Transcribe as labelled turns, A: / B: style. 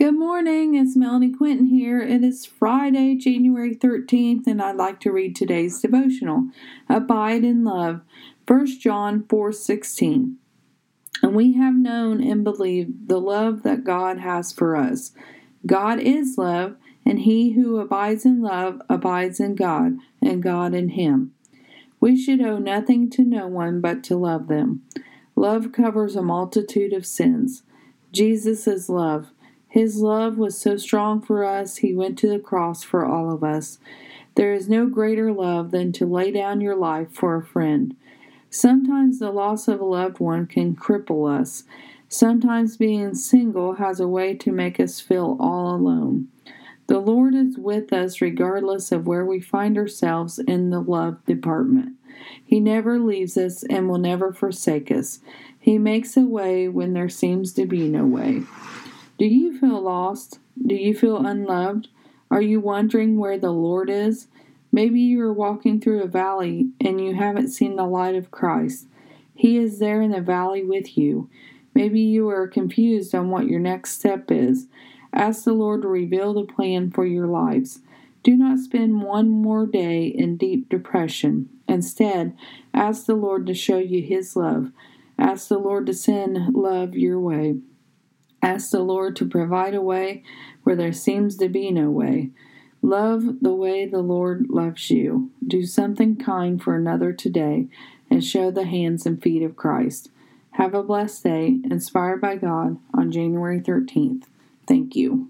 A: Good morning, it's Melanie Quinton here. It is Friday, January 13th, and I'd like to read today's devotional. Abide in love. 1 John 4 16. And we have known and believed the love that God has for us. God is love, and he who abides in love abides in God, and God in him. We should owe nothing to no one but to love them. Love covers a multitude of sins. Jesus is love. His love was so strong for us, he went to the cross for all of us. There is no greater love than to lay down your life for a friend. Sometimes the loss of a loved one can cripple us. Sometimes being single has a way to make us feel all alone. The Lord is with us regardless of where we find ourselves in the love department. He never leaves us and will never forsake us. He makes a way when there seems to be no way. Do you feel lost? Do you feel unloved? Are you wondering where the Lord is? Maybe you are walking through a valley and you haven't seen the light of Christ. He is there in the valley with you. Maybe you are confused on what your next step is. Ask the Lord to reveal the plan for your lives. Do not spend one more day in deep depression. Instead, ask the Lord to show you His love. Ask the Lord to send love your way. Ask the Lord to provide a way where there seems to be no way. Love the way the Lord loves you. Do something kind for another today and show the hands and feet of Christ. Have a blessed day, inspired by God, on January 13th. Thank you.